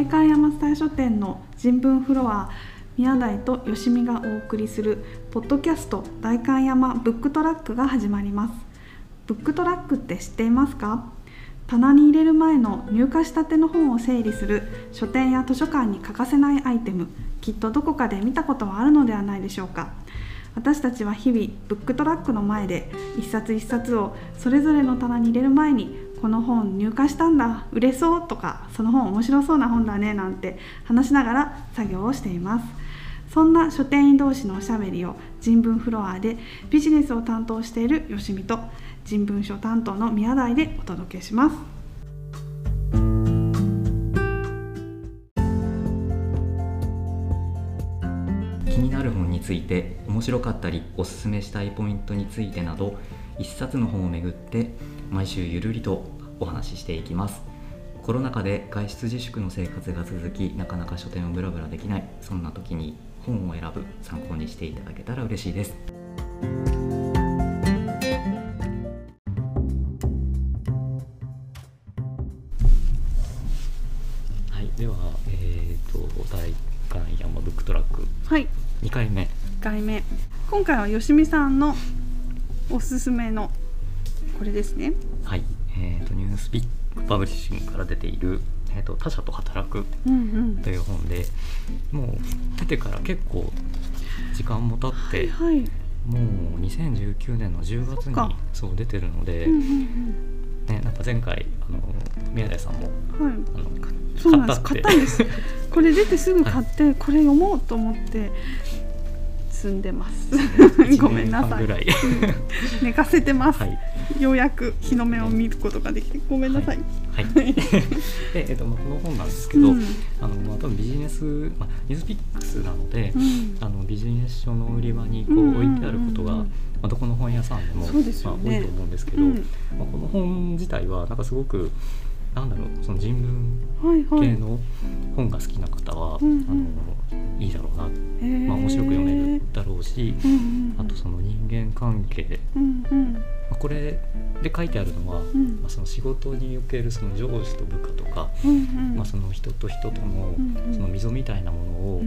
代官山蔦屋書店の人文フロア宮台とよしみがお送りするポッドキャスト代官山ブックトラックが始まります。ブックトラックって知っていますか？棚に入れる前の入荷したての本を整理する書店や図書館に欠かせないアイテム。きっとどこかで見たことはあるのではないでしょうか？私たちは日々ブックトラックの前で一冊一冊をそれぞれの棚に入れる前にこの本入荷したんだ売れそうとかその本面白そうな本だねなんて話しながら作業をしています。そんな書店員同士のおしゃべりを人文フロアでビジネスを担当しているよしみと人文書担当の宮台でお届けします。気になる本について面白かったりおすすめしたいポイントについてなど一冊の本をめぐって毎週ゆるりとお話ししていきます。コロナ禍で外出自粛の生活が続きなかなか書店をブラブラできない。そんな時に本を選ぶ参考にしていただけたら嬉しいです。はいではえっ、と大観山ブックトラック。はい。2回目。1回目。今回はよしみさんのおすすめのこれですねはい、えー、とニュースピックパブリッシングから出ている「えー、と他者と働くうんうん」という本でもう出てから結構時間も経って、はいはい。もう2019年の10月にそう出てるので、うんうんね、なんか前回あの宮台さんもうんはい。あのそうなんです。買買ったんです。これ出てすぐ買ってこれ読もうと思って積んでます。ごめんな1さい。寝かせてます、はい。ようやく日の目を見ることができて。ごめんなさい、はい。で、えーとまあ、この本なんですけど、うん。あのまあ、多分ビジネス、まあ、ニュースピックスなので、うん。あのビジネス書の売り場にこうんうんう置いてあることが、うんうんまあ、どこの本屋さんでもまあ、多いと思うんですけど、うん。まあ、この本自体はなんかすごくなんだろうその人文系の本が好きな方は、うんうん。あのいいだろうな、まあ、面白く読めるだろうし、うんうんうん。あとその人間関係、うんうん。まあ、これで書いてあるのは、うん。まあ、その仕事におけるその上司と部下とか、うんうん。まあ、その人と人とのその溝みたいなものを、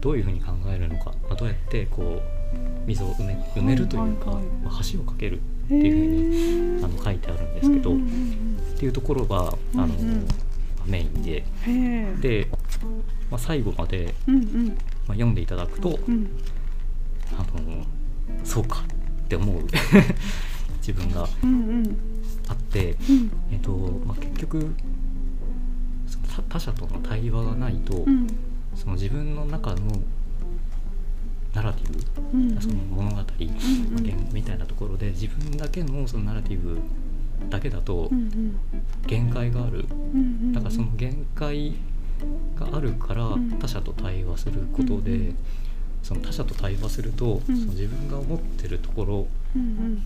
どういうふうに考えるのか、まあ、どうやってこう溝を埋め埋めるというか、まあ、橋を架ける。へっていうーふうにあの書いてあるんですけど、うんうんっていうところがあの、うん。うんメインで。で、まあ、最後まで、うんうん。まあ、読んでいただくと、うん。あのそうかって思う。自分がうんうん。あって、うん。えっとまあ、結局他他者との対話がないと、うん。その自分の中のナラティブうん。その物語、まあうみたいなところで自分だけのそのナラティブだけだとうんうん。限界がある。うんうんだからその限界があるからうん。他者と対話することで、うんその他者と対話すると、うん。その自分が思ってるところうん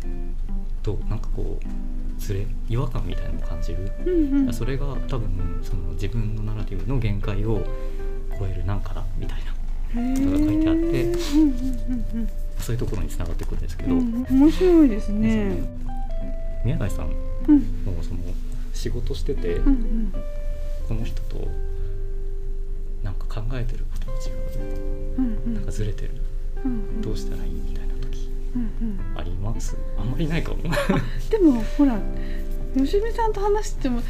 となんかこうずれ違和感みたいなのを感じる、うんうん。それが多分その自分のナラティブの限界を超えるなんかだみたいなことが書いてあってそういうところにつながっていくんですけど、うんうん面白いですね。宮台さんうんもその仕事してて、うんうんこの人となんか考えてることが違う。うんうん。なんかずれてる。うんどうしたらいいみたいな時うんうんあります？あんまりないかも。でもほら吉見さんと話しても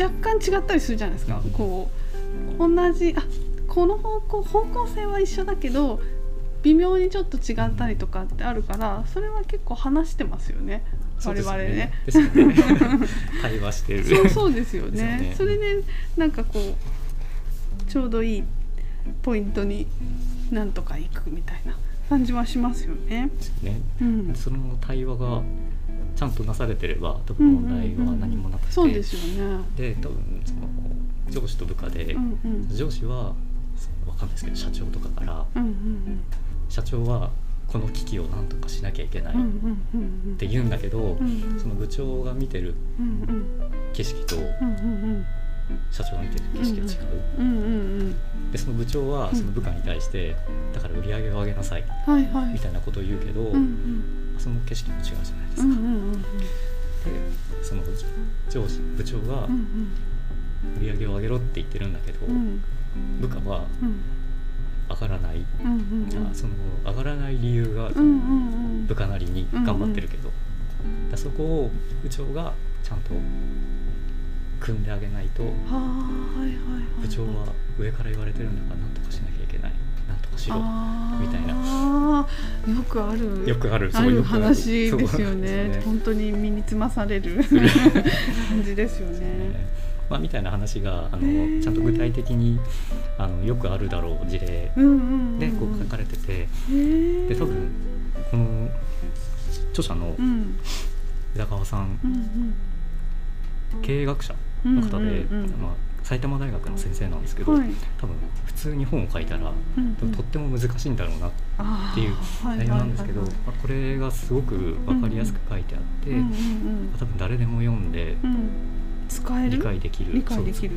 若干違ったりするじゃないですか。うん。こう同じあこの方向方向性は一緒だけど微妙にちょっと違ったりとかってあるからそれは結構話してますよね。我々ね。ですよね。対話してる。そうそうですよね。ね。それでなんかこうちょうどいいポイントになんとかいくみたいな感じはしますよね。ね。うん、その対話がちゃんとなされてれば多分問題は何もなくて、そうですよね。で多分その上司と部下で、うんうん。上司はそのわかんないですけど社長とかからうんうん社長はこの危機を何とかしなきゃいけないっうんうんうんうんて言うんだけど、うんうんその部長が見てるうんうん景色とうんうん社長が見てる景色が違う、うんうんうんでその部長はその部下に対して、だから売り上げを上げなさいはいはい。みたいなことを言うけど、うんうんその景色も違うじゃないですか。うんうんうん。でその上司部長が、うんうん。売り上げを上げろって言ってるんだけど、うん部下はうん。上がらない、うんうんうん。あその上がらない理由がうんうんうん。部下なりに頑張ってるけど、だそこを部長がちゃんと組んであげないとはいはいはい部長は上から言われてるんだからなんとかしなきゃいけない。なんとかしろ。みたいな。よくある。よくある。あるそうよくある。話ですよね。ね。本当に身につまされる 感じですよね。まあ、みたいな話があのちゃんと具体的にあのよくあるだろう事例でこう書かれててで多分この著者のうん。枝川さん経営学者の方で、まあ、埼玉大学の先生なんですけど、はい。多分普通に本を書いたらうんうん。とっても難しいんだろうなっていうはい内容なんですけど、はいはいまあこれがすごく分かりやすく書いてあって、うんうんうん多分誰でも読んでうん使える？理解できる。理解できる。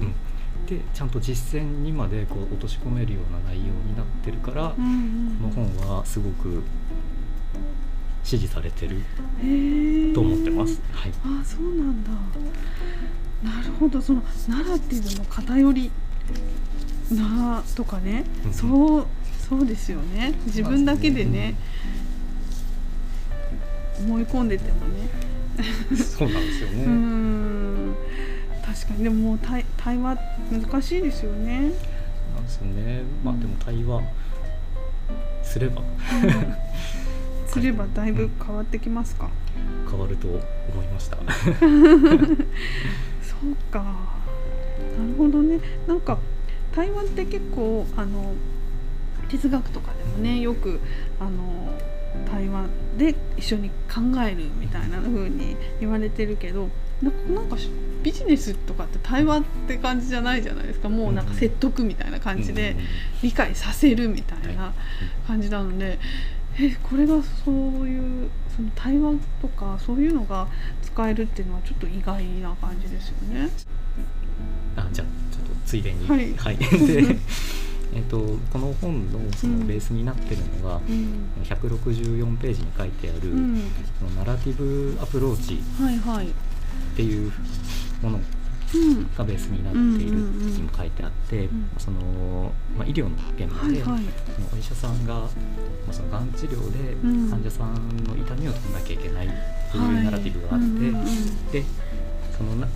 でちゃんと実践にまでこう落とし込めるような内容になってるから、うんうんこの本はすごく支持されてると思ってます。はい、ああそうなんだ。なるほど。そのナラティブの偏りなとかね、うんそうそうですよね。自分だけでね。思い込んでてもね。そうなんですよね。確かに。でももう対対話難しいですよね、なんですよね。まあでも対話すれば。すればだいぶ変わってきますか、変わると思いました。そうか。なるほどね。なんか対話って結構あの哲学とかでもねよくあの対話で一緒に考えるみたいな風に言われてるけどななんかしビジネスとかって対話って感じじゃないじゃないですか。もうなんか説得みたいな感じで理解させるみたいな感じなので、えこれがそういうその対話とかそういうのが使えるっていうのはちょっと意外な感じですよね。あじゃあちょっとついでにはい。で。えっとこの本のそうんのベースになってるのが、うん。164ページに書いてある、うん、そのナラティブアプローチ。はいはい。っていうものうんがベースになっているにも書いてあって、んその、まあ、医療の現場で、はいはい。お医者さんが、まあ、そのがん治療でうん。患者さんの痛みを取らなきゃいけないっていうはいナラティブがあって、でそのな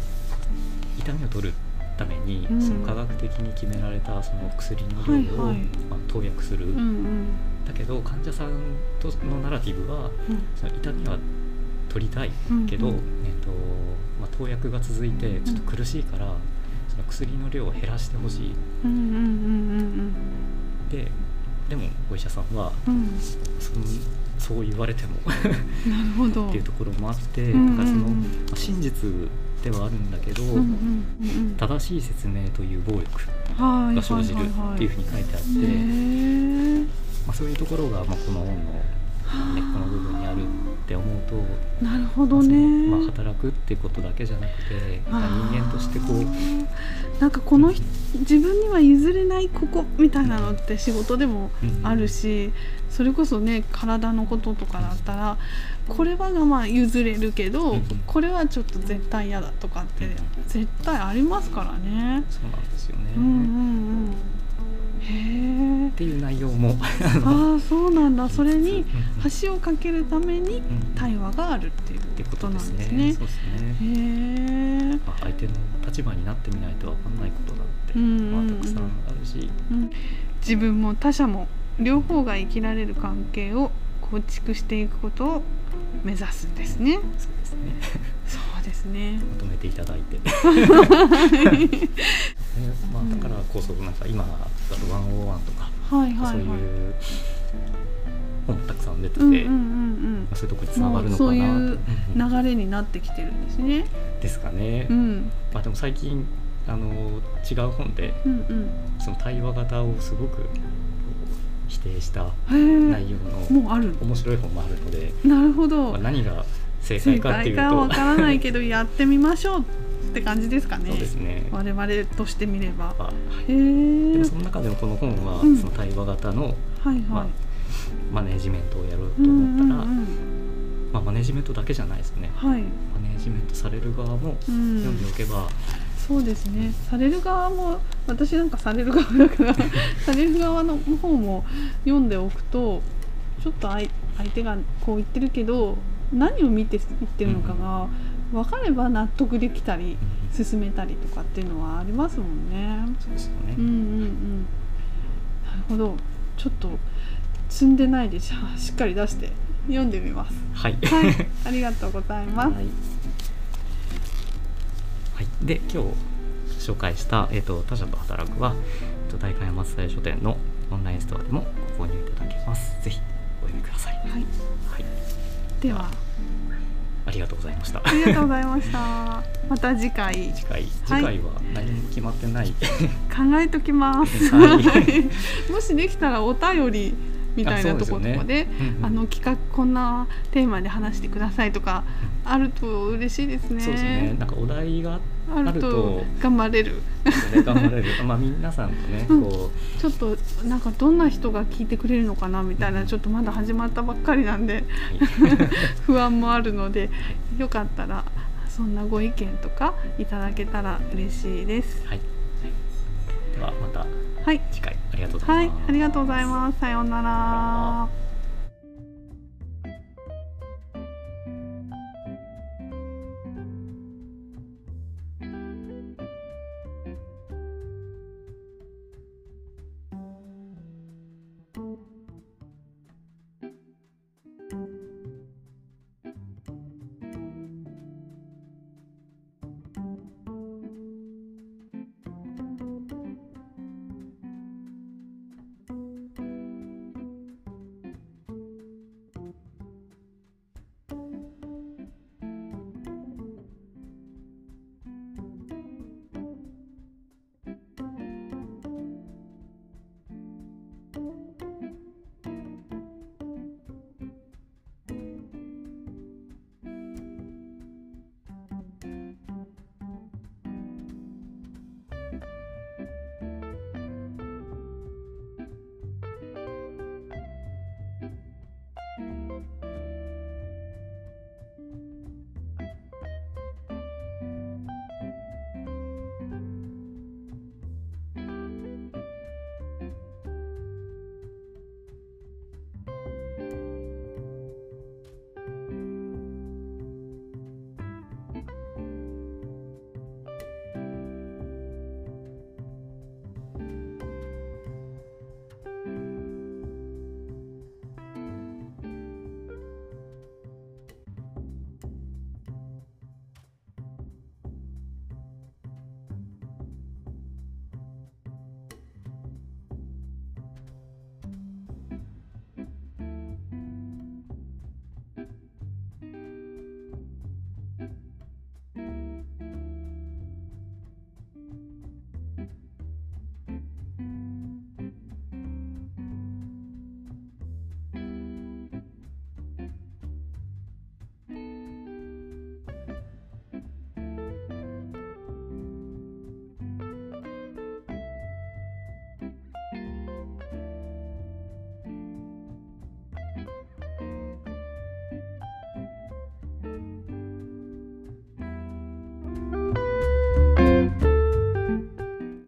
痛みを取るために、うん。その科学的に決められたその薬の量を、まあ、投薬する、だけど患者さんとのナラティブはその痛みは取りたいけど、うん。うんえっとまあ、投薬が続いてちょっと苦しいから、その薬の量を減らしてほしい。ででもお医者さんはうん。うんそのそう言われても なるほど。っていうところもあって、うんうんだからその、まあ真実ではあるんだけど、うんうんうん正しい説明という暴力はいが生じるっていうふうに書いてあって、ねまあ、そういうところが、まあ、この本のまあ根っこの部分にあるって思うと、えなるほどね。まあ、働くっていうことだけじゃなくて人間としてこうなんかこの人自分には譲れないここみたいなのって仕事でもうんあるし、それこそね体のこととかだったらこれはまあ譲れるけど、うんこれはちょっと絶対嫌だとかってうん絶対ありますからね。そうなんですよね。うんうんうん。っ。ていう内容もああそうなんだ。それに橋を架けるためにうん対話があるっていうってことなんですすねそう。ですね。へえ。まあ、相手の立場になってみないとわかんないことだって、まあ、たくさんあるし、うん自分も他者も両方が生きられる関係を構築していくことを目指すんですね。そうですね。ですね。まとめていただいて。ねまあ、だからこそなんか今だとワンオーワンとか、はいはいはい。そういう本もたくさん出てて、うんうんうんまあ、そういうところにつながるのかなそういううんうんうん。流れになってきてるんですね。ですかね。うんまあでも最近あの違う本でうんうん。その対話型をすごく否定した。内容のもうある。面白い本もあるので、なるほどまあ、。何が正正解かっていうと解かわからないけどやってみましょうって感じですかね。そうですね。我々としてみれば。まあへでえも。その中でもこの本は、うんその対話型のはいまあはい。マネージメントをやろうとうん思ったら、うんうんままあ、マネジメントだけじゃないですねはい、マネジメントされる側もうん読んでおけば、そうですねされる側も私なんかされる側だから される側の方も読んでおくとちょっと相相手がこう言ってるけど何を見て言ってるのかが分かれば納得できたりうん進めたりとかっていうのはありますもんね。そうですよね、うんうんうん。なるほど。ちょっと積んでないでししっかり出して読んでみます。はい。はい、ありがとうございます。はい、はい、で今日紹介した、えーと「他者と働くは」えーと代官山松大書店のオンラインストアでもご購入いただけます。ぜひお読みください、はい。はい、では。ありがとうございました。ありがとうございました。また次回。次回。次回は何も決まってない、考えときます。はい。もしできたらお便りみたいなところとかで、あの企画こんなテーマで話してくださいとかあると嬉しいですね。そうですね。なんかお題があるとあると頑張れる。ね頑張れる。まあ皆さんとねうん。こちょっとなんかどんな人が聞いてくれるのかなみたいなちょっとまだ始まったばっかりなんでう、は い不安もあるのでよかったらそんなご意見とかいただけたら嬉しいです。はい、ではまた。はい、次回ありがとうございます、はい、ありがとうございます。さようなら。